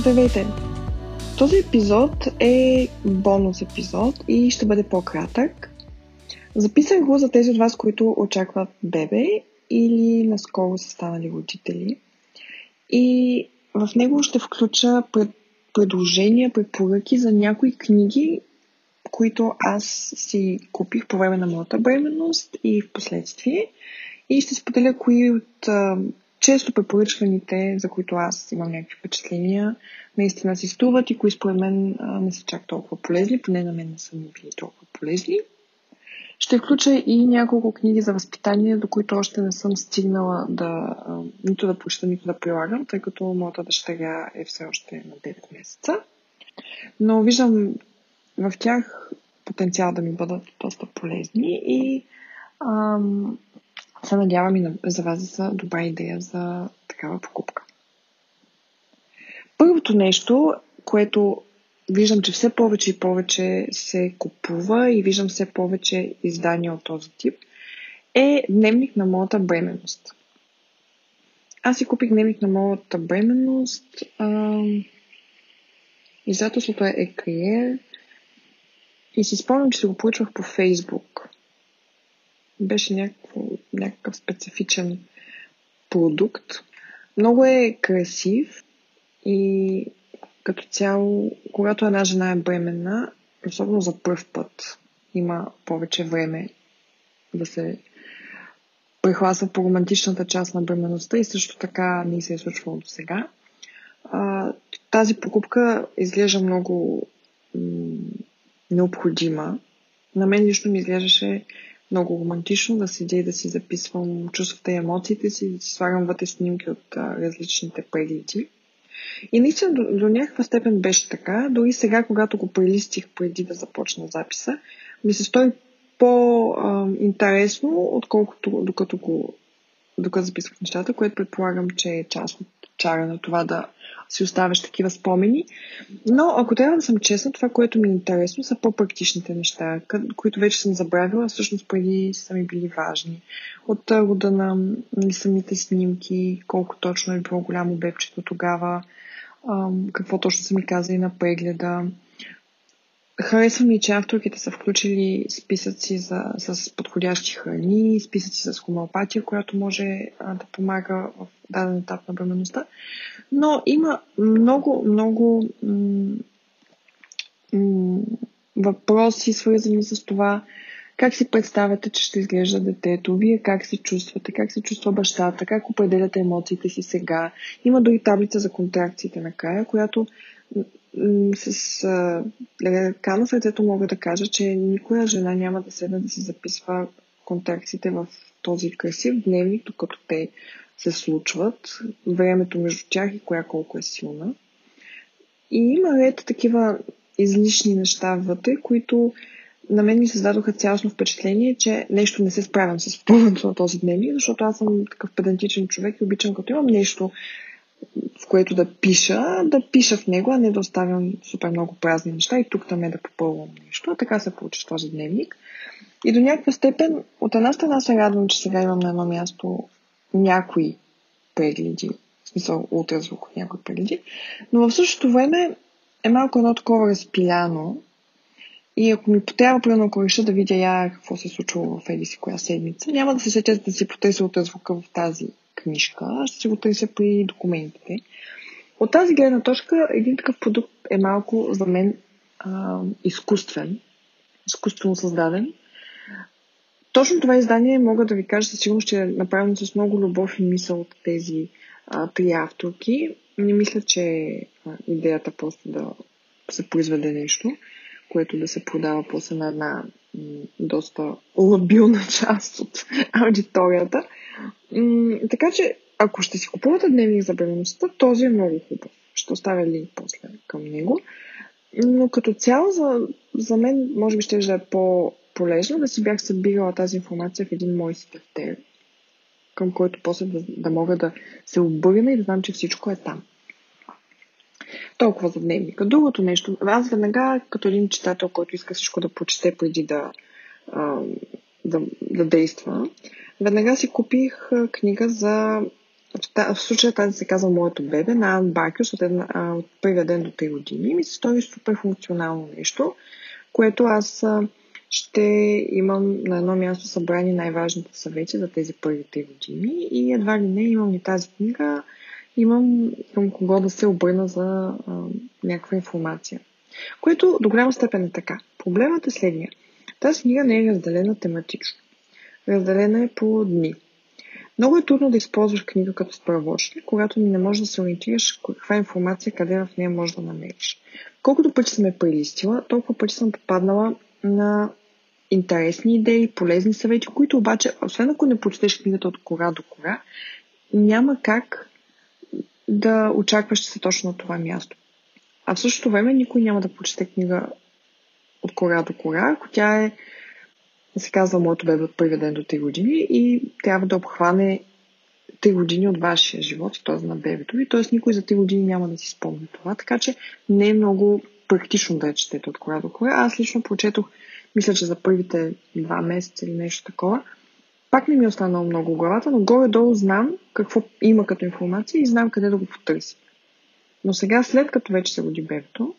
Здравейте! Този епизод е бонус епизод и ще бъде по-кратък. Записах го за тези от вас, които очакват бебе или наскоро са станали родители. И в него ще включа пред, предложения, препоръки за някои книги, които аз си купих по време на моята бременност и в последствие. И ще споделя кои от често препоръчваните, за които аз имам някакви впечатления, наистина си струват и кои според мен не са чак толкова полезни, поне на мен не са ми били толкова полезни. Ще включа и няколко книги за възпитание, до които още не съм стигнала да нито да прочета, нито да прилагам, тъй като моята дъщеря е все още на 9 месеца. Но виждам в тях потенциал да ми бъдат доста полезни и ам, се надявам и за вас да са добра идея за такава покупка. Първото нещо, което виждам, че все повече и повече се купува и виждам все повече издания от този тип, е дневник на моята бременност. Аз си купих дневник на моята бременност. Издателството е Екриер. И си спомням, че си го поръчвах по Фейсбук. Беше някакво, някакъв специфичен продукт. Много е красив и като цяло, когато една жена е бременна, особено за първ път, има повече време да се прехласва по романтичната част на бременността и също така не се е случвало до сега. Тази покупка изглежда много необходима. На мен лично ми изглеждаше много романтично да седя и да си записвам чувствата и емоциите си, да си слагам вътре снимки от а, различните прегледи. И наистина до, до някаква степен беше така. Дори сега, когато го прелистих преди да започна записа, ми се стори по-интересно, отколкото докато го докато записвах нещата, което предполагам, че е част от чара на това да си оставяш такива спомени. Но ако трябва да съм честна, това, което ми е интересно, са по-практичните неща, които вече съм забравила, всъщност преди са ми били важни. От рода на самите снимки, колко точно е било голямо бебчето тогава, какво точно са ми казали на прегледа, Харесва ми, че авторките са включили списъци за, с подходящи храни, списъци с хомеопатия, която може а, да помага в даден етап на бременността. Но има много, много м- м- въпроси, свързани с това как си представяте, че ще изглежда детето, вие как се чувствате, как се чувства бащата, как определяте емоциите си сега. Има дори таблица за контракциите накрая, която с ръка на сърцето мога да кажа, че никоя жена няма да седне да си записва контракциите в този красив дневник, докато те се случват, времето между тях и коя колко е силна. И има ред такива излишни неща вътре, които на мен ми създадоха цялостно впечатление, че нещо не се справям с пълното на този дневник, защото аз съм такъв педантичен човек и обичам, като имам нещо в което да пиша, да пиша в него, а не да оставям супер много празни неща и тук там е да попълвам нещо. Така се получи този дневник. И до някаква степен, от една страна се радвам, че сега имам на едно място някои прегледи, в смисъл ултразвук някои прегледи, но в същото време е малко едно такова разпиляно. И ако ми потрябва, примерно, ако реша да видя я какво се е случило в еди си коя седмица, няма да се сетя да си потърся ултразвука в тази книжка, ще го търся при документите. От тази гледна точка, един такъв продукт е малко за мен а, изкуствен, изкуствено създаден. Точно това издание мога да ви кажа със сигурност, че е направено с много любов и мисъл от тези а, три авторки. Не мисля, че е идеята просто да се произведе нещо, което да се продава после на една доста лабилна част от аудиторията. М- така че, ако ще си купувате дневник за бременността, този е много хубав. Ще оставя линк после към него. Но като цяло за, за мен, може би ще да е по-полезно да си бях събирала тази информация в един мой си към който после да, да мога да се обърна и да знам, че всичко е там. Толкова за дневника. Другото нещо, аз веднага, като един читател, който иска всичко да прочете преди да, да, да действа, веднага си купих книга за в, случая тази се казва моето бебе на Ан Баркюс от, една, от първия ден до 3 години. Ми се стори супер функционално нещо, което аз ще имам на едно място събрани най-важните съвети за тези първи 3 години и едва ли не имам и тази книга, имам към кого да се обърна за а, някаква информация. Което до голяма степен е така. Проблемът е следния. Тази книга не е разделена тематично. Разделена е по дни. Много е трудно да използваш книга като справочник, когато не можеш да се ориентираш каква информация, къде в нея можеш да намериш. Колкото пъти съм е прелистила, толкова пъти съм попаднала на интересни идеи, полезни съвети, които обаче, освен ако не прочетеш книгата от кора до кора, няма как да очакваш, че са точно на това място. А в същото време никой няма да прочете книга от кора до кора, ако тя е, се казва, моето бебе от първия ден до 3 години и трябва да обхване 3 години от вашия живот, т.е. на бебето ви. Т.е. никой за 3 години няма да си спомни това, така че не е много практично да я четете от кора до кора. Аз лично прочетох, мисля, че за първите два месеца или нещо такова. Пак не ми е останало много главата, но горе-долу знам какво има като информация и знам къде да го потърся. Но сега, след като вече се роди бебето,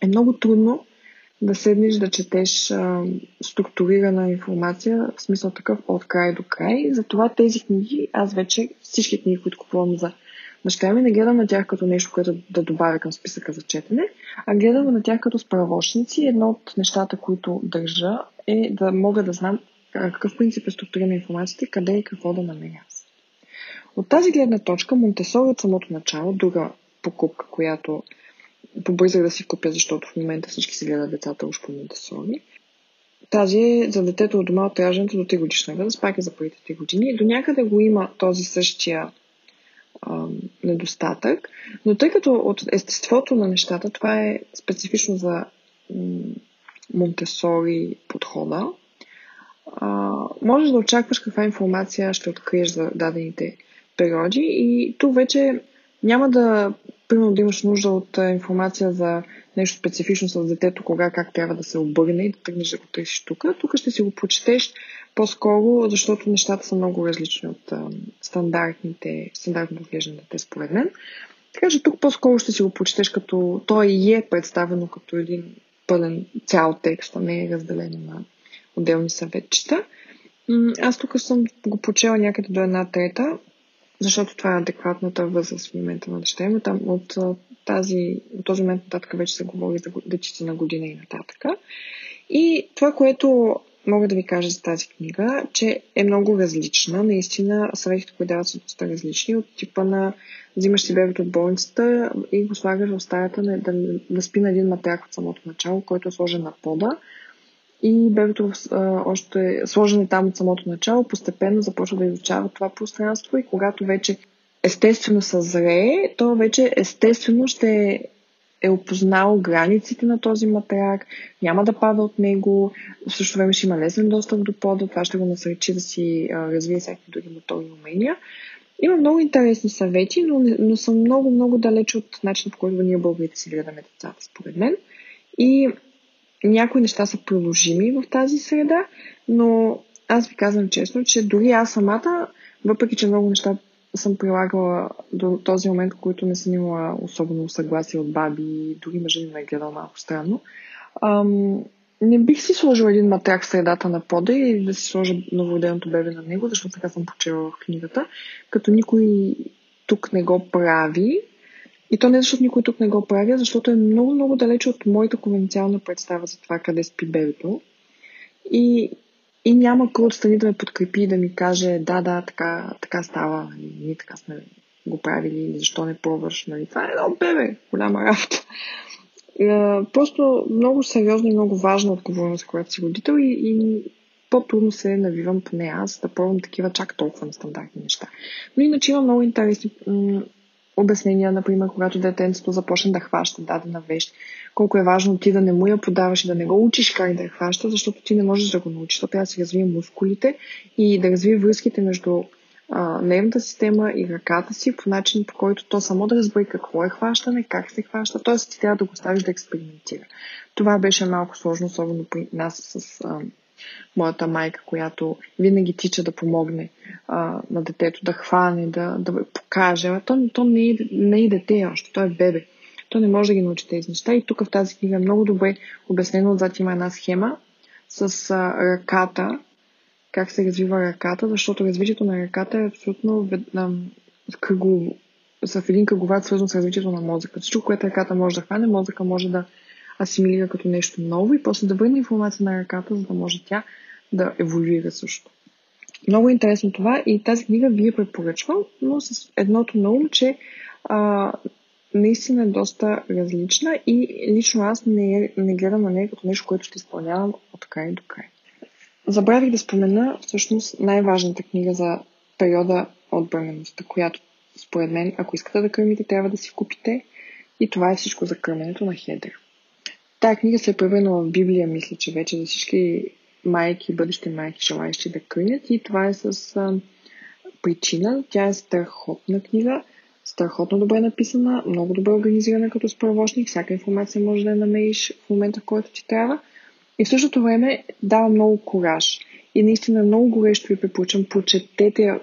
е много трудно да седнеш да четеш а, структурирана информация, в смисъл такъв от край до край. Затова тези книги, аз вече всички книги, които купувам за баща ми, не гледам на тях като нещо, което да добавя към списъка за четене, а гледам на тях като справочници. Едно от нещата, които държа, е да мога да знам какъв принцип е структурирана информацията къде и какво да намеря. От тази гледна точка, Монтесори от самото начало, друга покупка, която побързах да си купя, защото в момента всички си гледат децата уж по Монтесори. Тази е за детето от дома от раждането до 3 годишна възраст, пак е за първите 3 години. До някъде го има този същия а, недостатък, но тъй като от естеството на нещата, това е специфично за Монтесори подхода, а, можеш да очакваш каква информация ще откриеш за дадените периоди и тук вече няма да, примерно, да имаш нужда от информация за нещо специфично с детето, кога, как трябва да се обърне и да тръгнеш да го търсиш тук. Тук ще си го прочетеш по-скоро, защото нещата са много различни от а, стандартните, стандартното отглеждане на според мен. Така че тук по-скоро ще си го прочетеш като той е представено като един пълен цял текст, а не е разделено на отделни съветчета. Аз тук съм го почела някъде до една трета, защото това е адекватната възраст в момента на дъщеря ми. Там от, тази, от този момент нататък вече се говори за дечица на година и нататък. И това, което мога да ви кажа за тази книга, че е много различна. Наистина, съветите, които дават са доста различни. От типа на взимаш си бебето от болницата и го слагаш в стаята да, да, да спи на един матрак от самото начало, който е сложен на пода и бебето а, още сложено там от самото начало, постепенно започва да изучава това пространство и когато вече естествено съзрее, то вече естествено ще е опознал границите на този матрак, няма да пада от него, в същото време ще има лесен достъп до пода, това ще го насърчи да си развие всякакви други моторни умения. Има много интересни съвети, но, но съм много, много далеч от начина по който ние българите си гледаме децата, според мен. И някои неща са приложими в тази среда, но аз ви казвам честно, че дори аз самата, въпреки че много неща съм прилагала до този момент, които не съм имала особено съгласие от баби, дори мъжа ми ме е гледал малко странно, ам, не бих си сложила един матрак в средата на пода и да си сложа новороденото бебе на него, защото така съм почела в книгата, като никой тук не го прави, и то не защото никой тук не го прави, защото е много, много далече от моята конвенциална представа за това къде спи бебето. И, и няма кой отстрани да ме подкрепи и да ми каже, да, да, така, така става, нали, ние така сме го правили, или защо не пробваш, нали, това е едно бебе, голяма работа. Просто много сериозна и много важна отговорност, която си родител и, и по-трудно се навивам поне аз да пробвам такива чак толкова нестандартни неща. Но иначе има много интересни обяснения, например, когато детенцето започне да хваща дадена вещ, колко е важно ти да не му я подаваш и да не го учиш как да я хваща, защото ти не можеш да го научиш. То трябва да си развие мускулите и да развие връзките между а, нервната система и ръката си по начин, по който то само да разбере какво е хващане, как се хваща, т.е. ти трябва да го ставиш да експериментира. Това беше малко сложно, особено при нас с а, моята майка, която винаги тича да помогне а, на детето, да хване, да, да покаже. А то, то не, е, не е дете още, то е бебе. То не може да ги научи тези неща. И тук в тази книга е много добре обяснено. Отзад има една схема с а, ръката, как се развива ръката, защото развитието на ръката е абсолютно кръгово, в един кръговат свързан с развитието на мозъка. Всичко, което ръката може да хване, мозъка може да асимилира като нещо ново и после да върне информация на ръката, за да може тя да еволюира също. Много е интересно това и тази книга ви я препоръчвам, но с едното на ум, че а, наистина е доста различна и лично аз не, не гледам на нея като нещо, което ще изпълнявам от край до край. Забравих да спомена всъщност най-важната книга за периода от бременността, която според мен, ако искате да кърмите, трябва да си купите. И това е всичко за кърменето на Хедер. Тая книга се е превърнала в Библия, мисля, че вече за всички майки, бъдещи майки, желаящи да кърнят. И това е с а, причина. Тя е страхотна книга, страхотно добре написана, много добре организирана като справочник. Всяка информация може да я намериш в момента, в който ти трябва. И в същото време дава много кораж. И наистина много горещо ви препоръчвам, прочетете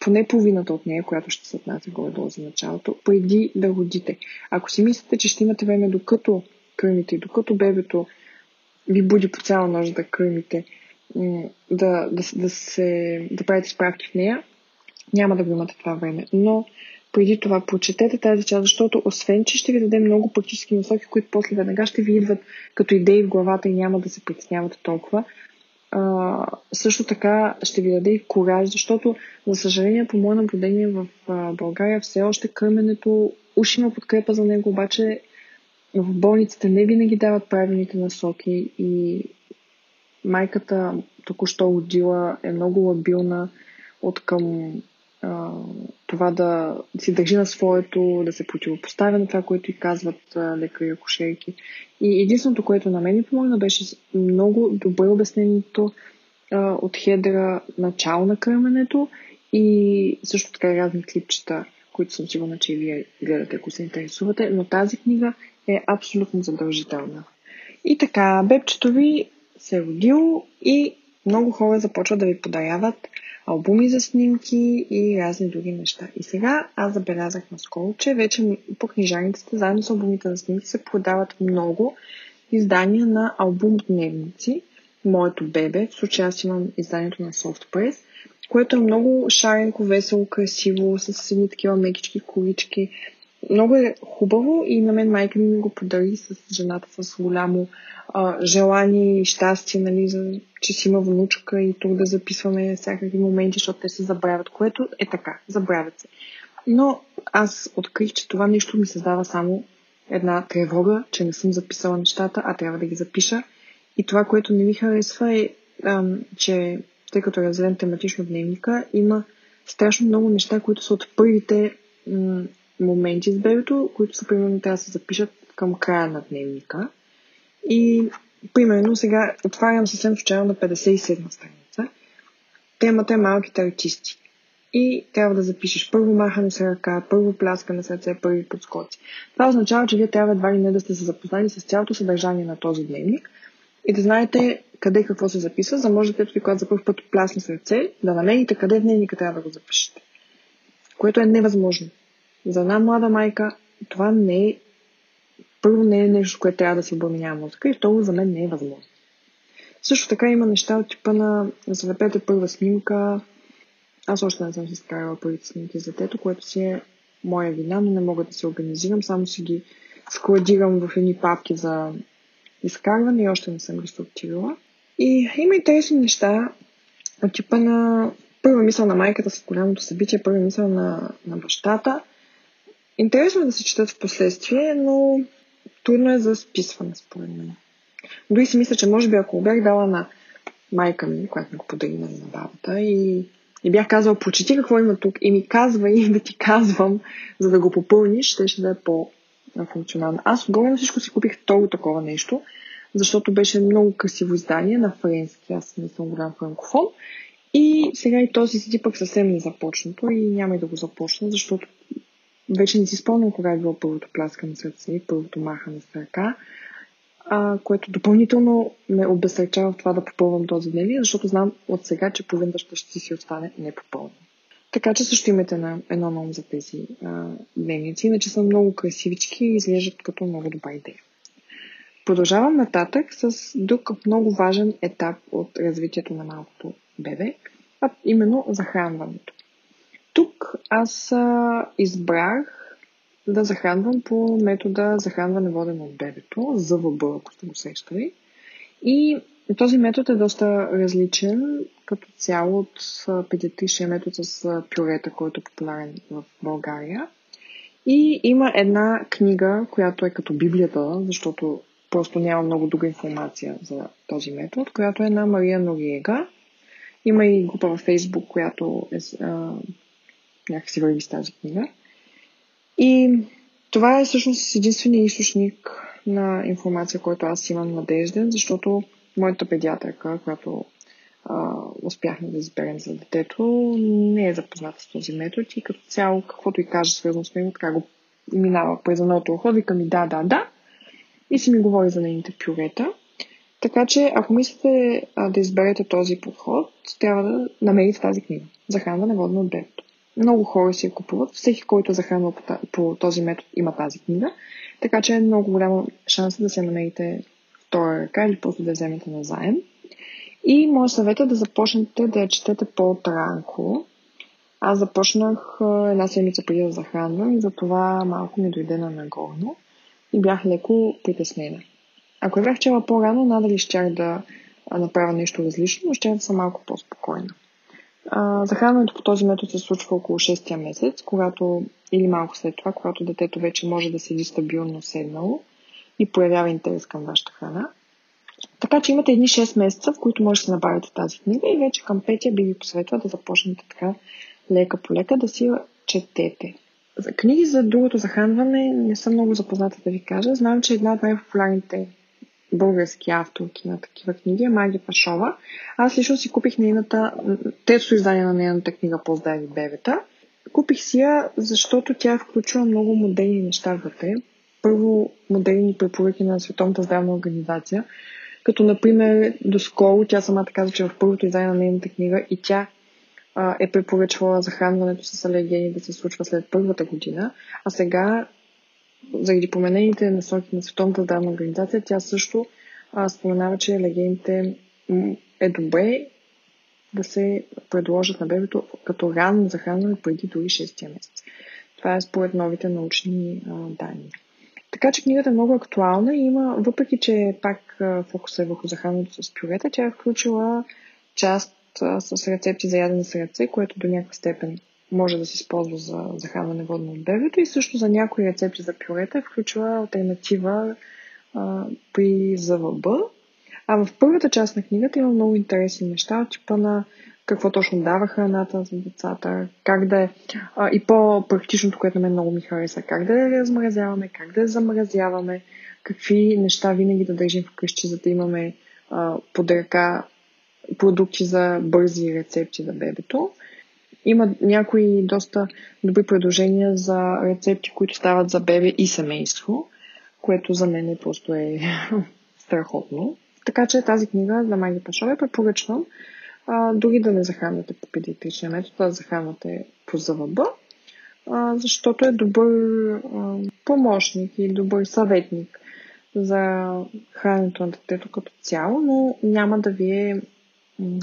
поне половината от нея, която ще се отнася горе-долу за началото, преди да родите. Ако си мислите, че ще имате време докато кърмите и докато бебето ви буди по цяла нощ да кърмите, да, да, да, се, да правите справки в нея, няма да го имате това време. Но преди това прочетете тази част, защото освен, че ще ви даде много практически насоки, които после веднага ще ви идват като идеи в главата и няма да се притеснявате толкова, а, също така ще ви даде и кораж, защото, за съжаление, по мое наблюдение в а, България все още кърменето, уж има подкрепа за него, обаче в болниците не винаги дават правилните насоки и майката току-що родила е много лабилна от към а, това да си държи на своето, да се противопоставя на това, което и казват лекари и акушерки. И единственото, което на мен ми помогна, беше много добре обяснението а, от Хедера начало на кърменето и също така разни клипчета, които съм сигурна, че и вие гледате, ако се интересувате, но тази книга е абсолютно задължителна. И така, бебчето ви се е родило и много хора започват да ви подаряват албуми за снимки и разни други неща. И сега аз забелязах наскоро, че вече по книжарниците, заедно с албумите за снимки, се продават много издания на албум дневници. Моето бебе, в случая аз имам изданието на Softpress, което е много шаренко, весело, красиво, с едни такива мекички колички. Много е хубаво и на мен майка ми го подари с жената с голямо а, желание и щастие, нали, за, че си има внучка и тук да записваме всякакви моменти, защото те се забравят, което е така, забравят се. Но аз открих, че това нещо ми създава само една тревога, че не съм записала нещата, а трябва да ги запиша. И това, което не ми харесва е, ам, че тъй като разделен тематично дневника, има страшно много неща, които са от първите моменти с бебето, които са примерно трябва да се запишат към края на дневника. И, примерно, сега отварям съвсем случайно на 57 страница. Темата е малките артисти. И трябва да запишеш първо махане с ръка, първо пляскане с ръце, първи подскоци. Това означава, че вие трябва едва ли не да сте се запознали с цялото съдържание на този дневник и да знаете къде какво се записва, за да можете, ви, когато за първ път плясне с ръце, да намерите къде в дневника трябва да го запишете. Което е невъзможно. За една млада майка това не е първо не е нещо, което трябва да се обременява мозъка и второ за мен не е възможно. Също така има неща от типа на залепете първа снимка. Аз още не съм си справила първите снимки за детето, което си е моя вина, но не мога да се организирам, само си ги складирам в едни папки за изкарване и още не съм ги структурила. И има интересни неща от типа на първа мисъл на майката с голямото събитие, първа мисъл на, на бащата. Интересно е да се четат в последствие, но трудно е за списване, според мен. Дори си мисля, че може би ако бях дала на майка ми, която ми го подари на бабата и, и бях казала, прочети какво има тук и ми казва и да ти казвам, за да го попълниш, ще ще да е по-функционално. Аз отгоре на всичко си купих второ такова нещо, защото беше много красиво издание на френски. Аз не съм голям франкофон. И сега и този си пък съвсем не започнато и няма и да го започна, защото вече не си спомням кога е било първото пляскане с ръце, първото махане с ръка. а, което допълнително ме обесърчава в това да попълвам този дневник, защото знам от сега, че половината ще си остане непопълнен. Така че също имате на едно ном за тези а, дневници, иначе са много красивички и изглеждат като много добра идея. Продължавам нататък с друг много важен етап от развитието на малкото бебе, а именно захранването. Тук аз а, избрах да захранвам по метода захранване водено от бебето, ЗВБ, ако сте го сещали. И този метод е доста различен като цяло от педиатричния метод с пюрета, който е популярен в България. И има една книга, която е като Библията, защото просто няма много друга информация за този метод, която е на Мария Нориега. Има и група във Фейсбук, която е, някакси върви с тази книга. И това е всъщност единствения източник на информация, който аз имам надежден, защото моята педиатрка, която успяхме да изберем за детето, не е запозната с този метод и като цяло, каквото и каже свързано с него, така го минава през едното ухо, вика ми да, да, да и си ми говори за нейните пюрета. Така че, ако мислите а, да изберете този подход, трябва да намерите тази книга. Захранване водно от бебето. Много хора си я купуват. Всеки, който е захранва по, по този метод, има тази книга. Така че е много голяма шанс да се намерите втора ръка или просто да вземете на заем. И моят съвет е да започнете да я четете по-транко. Аз започнах една седмица преди да захранвам и затова малко ми дойде на нагорно и бях леко притеснена. Ако я бях чела по-рано, надали щях да направя нещо различно, но ще съм малко по-спокойна. Захранването по този метод се случва около 6-я месец, когато, или малко след това, когато детето вече може да седи стабилно седнало и проявява интерес към вашата храна. Така че имате едни 6 месеца, в които може да се набавите тази книга и вече към петия би ви посъветвала да започнете така лека по лека да си четете. За книги за другото захранване не съм много запозната да ви кажа. Знам, че една от най-популярните български авторки на такива книги е Маги Пашова. Аз лично си купих нейната, тето издание на нейната книга По-здрави бебета. Купих си я, защото тя е включва много модерни неща вътре. Първо, модерни препоръки на Световната здравна организация, като например доскоро тя самата каза, че в първото издание на нейната книга и тя е препоръчвала захранването с алергени да се случва след първата година, а сега, заради поменените насоки на Световната здравна организация, тя също а, споменава, че алергените е добре да се предложат на бебето като ранно захранване преди дори 6 месец. Това е според новите научни а, данни. Така че книгата е много актуална и има, въпреки че пак фокус е върху захранването с пюрета, тя е включила част с рецепти за ядене с ръце, което до някаква степен може да се използва за захранване водно от бебето и също за някои рецепти за пюрета е включва альтернатива а, при ЗВБ. А в първата част на книгата има много интересни неща от типа на какво точно дава храната за децата, как да е, а, и по-практичното, което на мен много ми хареса, как да я размразяваме, как да я замразяваме, какви неща винаги да държим вкъщи, за да имаме а, под ръка продукти за бързи рецепти за бебето. Има някои доста добри предложения за рецепти, които стават за бебе и семейство, което за мен е просто е страхотно. Така че тази книга за Майги Пашове препоръчвам а, дори да не захранвате по педиатричния метод, да захранвате по ЗВБ, а, защото е добър а, помощник и добър съветник за храненето на детето като цяло, но няма да ви е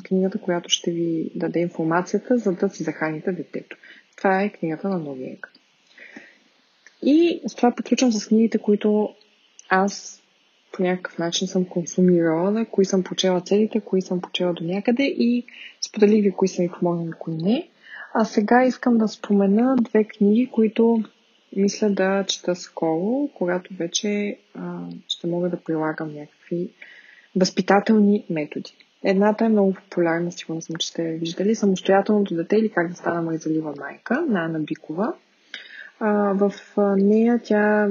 книгата, която ще ви даде информацията, за да си захраните детето. Това е книгата на Новиек. И с това приключвам с книгите, които аз по някакъв начин съм консумирала, кои съм почела целите, кои съм почела до някъде и споделих ви кои са ми помогнали, кои не. А сега искам да спомена две книги, които мисля да чета скоро, когато вече а, ще мога да прилагам някакви възпитателни методи. Едната е много популярна, сигурно съм, че сте виждали. Самостоятелното дете или как да стана мързелива майка на Ана Бикова. А, в нея тя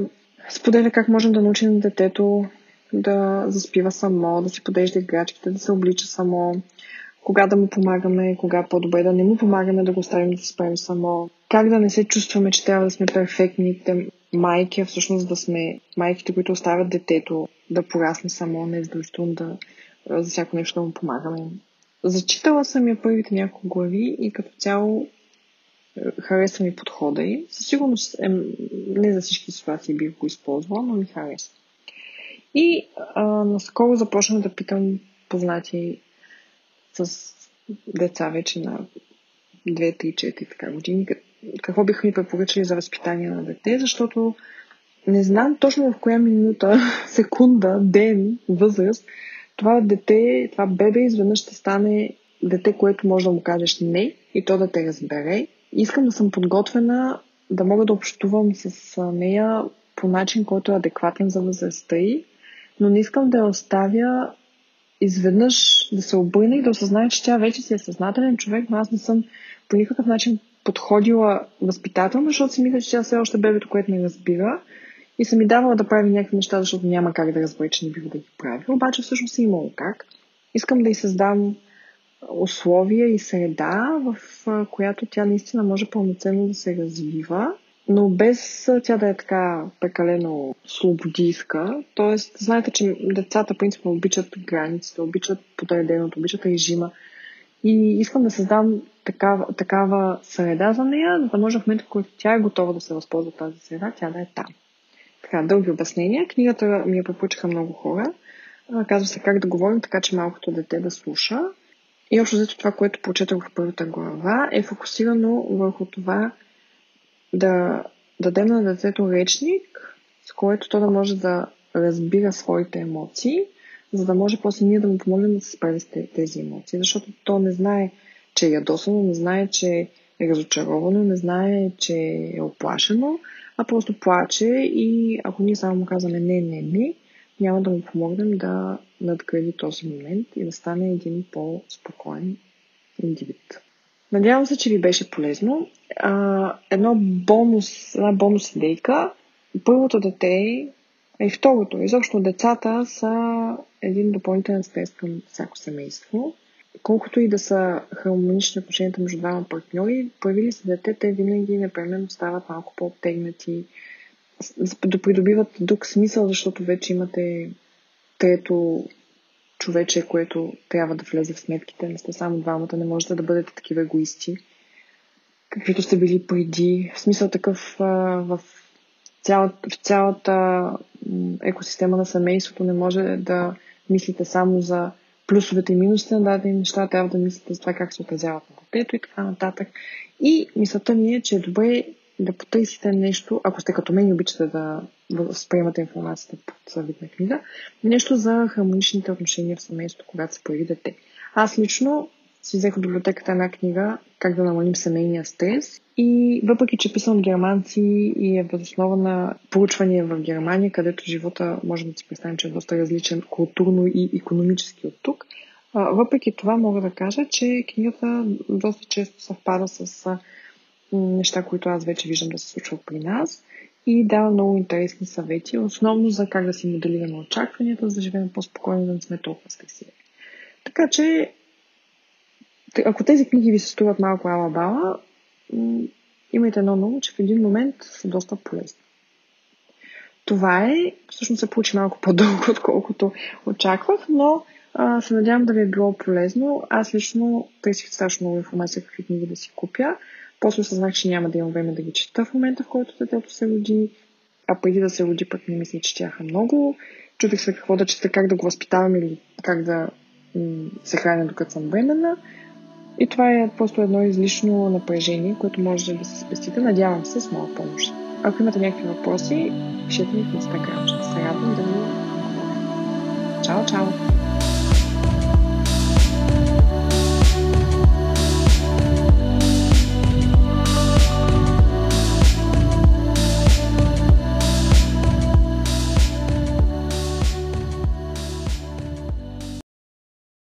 споделя как можем да научим детето да заспива само, да си подежда играчките, да се облича само, кога да му помагаме, кога по-добре да не му помагаме, да го оставим да справи само, как да не се чувстваме, че трябва да сме перфектни, майки, а всъщност да сме майките, които оставят детето да порасне само, не е да за всяко нещо да му помагаме. Зачитала съм я първите няколко глави и като цяло е, харесва ми подхода и със сигурност е, не за всички ситуации бих го използвала, но ми харесва. И а, наскоро започнах да питам познати с деца вече на 2, 3, 4 така години, какво биха ми препоръчали за възпитание на дете, защото не знам точно в коя минута, секунда, ден, възраст, това дете, това бебе изведнъж ще стане дете, което може да му кажеш не и то да те разбере. Искам да съм подготвена да мога да общувам с нея по начин, който е адекватен за възрастта й, но не искам да я оставя изведнъж да се обърне и да осъзнае, че тя вече си е съзнателен човек, но аз не съм по никакъв начин подходила възпитателно, защото си мисля, че тя все още бебето, което не разбира. И съм ми давала да прави някакви неща, защото няма как да разбере, че не бива да ги прави. Обаче всъщност е имало как. Искам да й създам условия и среда, в която тя наистина може пълноценно да се развива, но без тя да е така прекалено слободийска. Тоест, знаете, че децата принципно обичат границите, обичат подреденото, обичат режима. И искам да създам такава, такава среда за нея, за да може в момента, в който тя е готова да се възползва тази среда, тя да е там. Така, дълги обяснения. Книгата ми я препоръчаха много хора. Казва се как да говорим, така че малкото дете да слуша. И общо взето това, което прочетах в първата глава, е фокусирано върху това да дадем на детето речник, с който то да може да разбира своите емоции, за да може после ние да му помогнем да се справи с тези емоции. Защото то не знае, че е ядосано, не знае, че е разочаровано, не знае, че е оплашено, а просто плаче и ако ние само му казваме не, не, не, няма да му помогнем да надгради този момент и да стане един по-спокоен индивид. Надявам се, че ви беше полезно. А, едно бонус, една бонус идейка. Първото дете и второто. Изобщо децата са един допълнителен стрес към всяко семейство. Колкото и да са хармонични отношенията между двама партньори, появили се дете, те винаги непременно стават малко по-обтегнати, да придобиват друг смисъл, защото вече имате трето човече, което трябва да влезе в сметките. Не сте само двамата, не можете да бъдете такива егоисти, каквито сте били преди. В смисъл такъв в цялата, в цялата екосистема на семейството не може да мислите само за плюсовете и минусите на дадени неща, трябва да мислите за това как се отразяват на детето и така нататък. И мисълта ми е, че е добре да потърсите нещо, ако сте като мен и обичате да възприемате информацията под вид книга, нещо за хармоничните отношения в семейството, когато се появи дете. Аз лично си взех от библиотеката една книга как да намалим семейния стрес и въпреки, че писам германци и е възоснова на проучвания в Германия, където живота може да си представим, че е доста различен културно и економически от тук, въпреки това мога да кажа, че книгата доста често съвпада с неща, които аз вече виждам да се случват при нас и дава много интересни съвети, основно за как да си моделираме очакванията, за да живеем по-спокойно, да не сме толкова стресирани. Така че, ако тези книги ви се струват малко ала-бала, имайте едно много, че в един момент са доста полезни. Това е, всъщност се получи малко по-дълго, отколкото очаквах, но а, се надявам да ви е било полезно. Аз лично търсих страшно много информация какви книги да си купя. После осъзнах, че няма да имам време да ги чета в момента, в който детето се роди. А преди да се роди, пък не мисля, че тяха много. Чудих се какво да чета, как да го възпитавам или как да м- се храня докато съм бременна. И това е просто едно излишно напрежение, което може да се спестите. Надявам се с моя помощ. Ако имате някакви въпроси, пишете ми в Инстаграм. Ще се радвам да ви. Чао, чао!